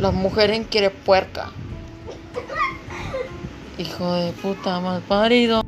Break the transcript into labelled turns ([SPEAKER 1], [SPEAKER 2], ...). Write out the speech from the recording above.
[SPEAKER 1] La mujer en quiere puerca. Hijo de puta mal parido.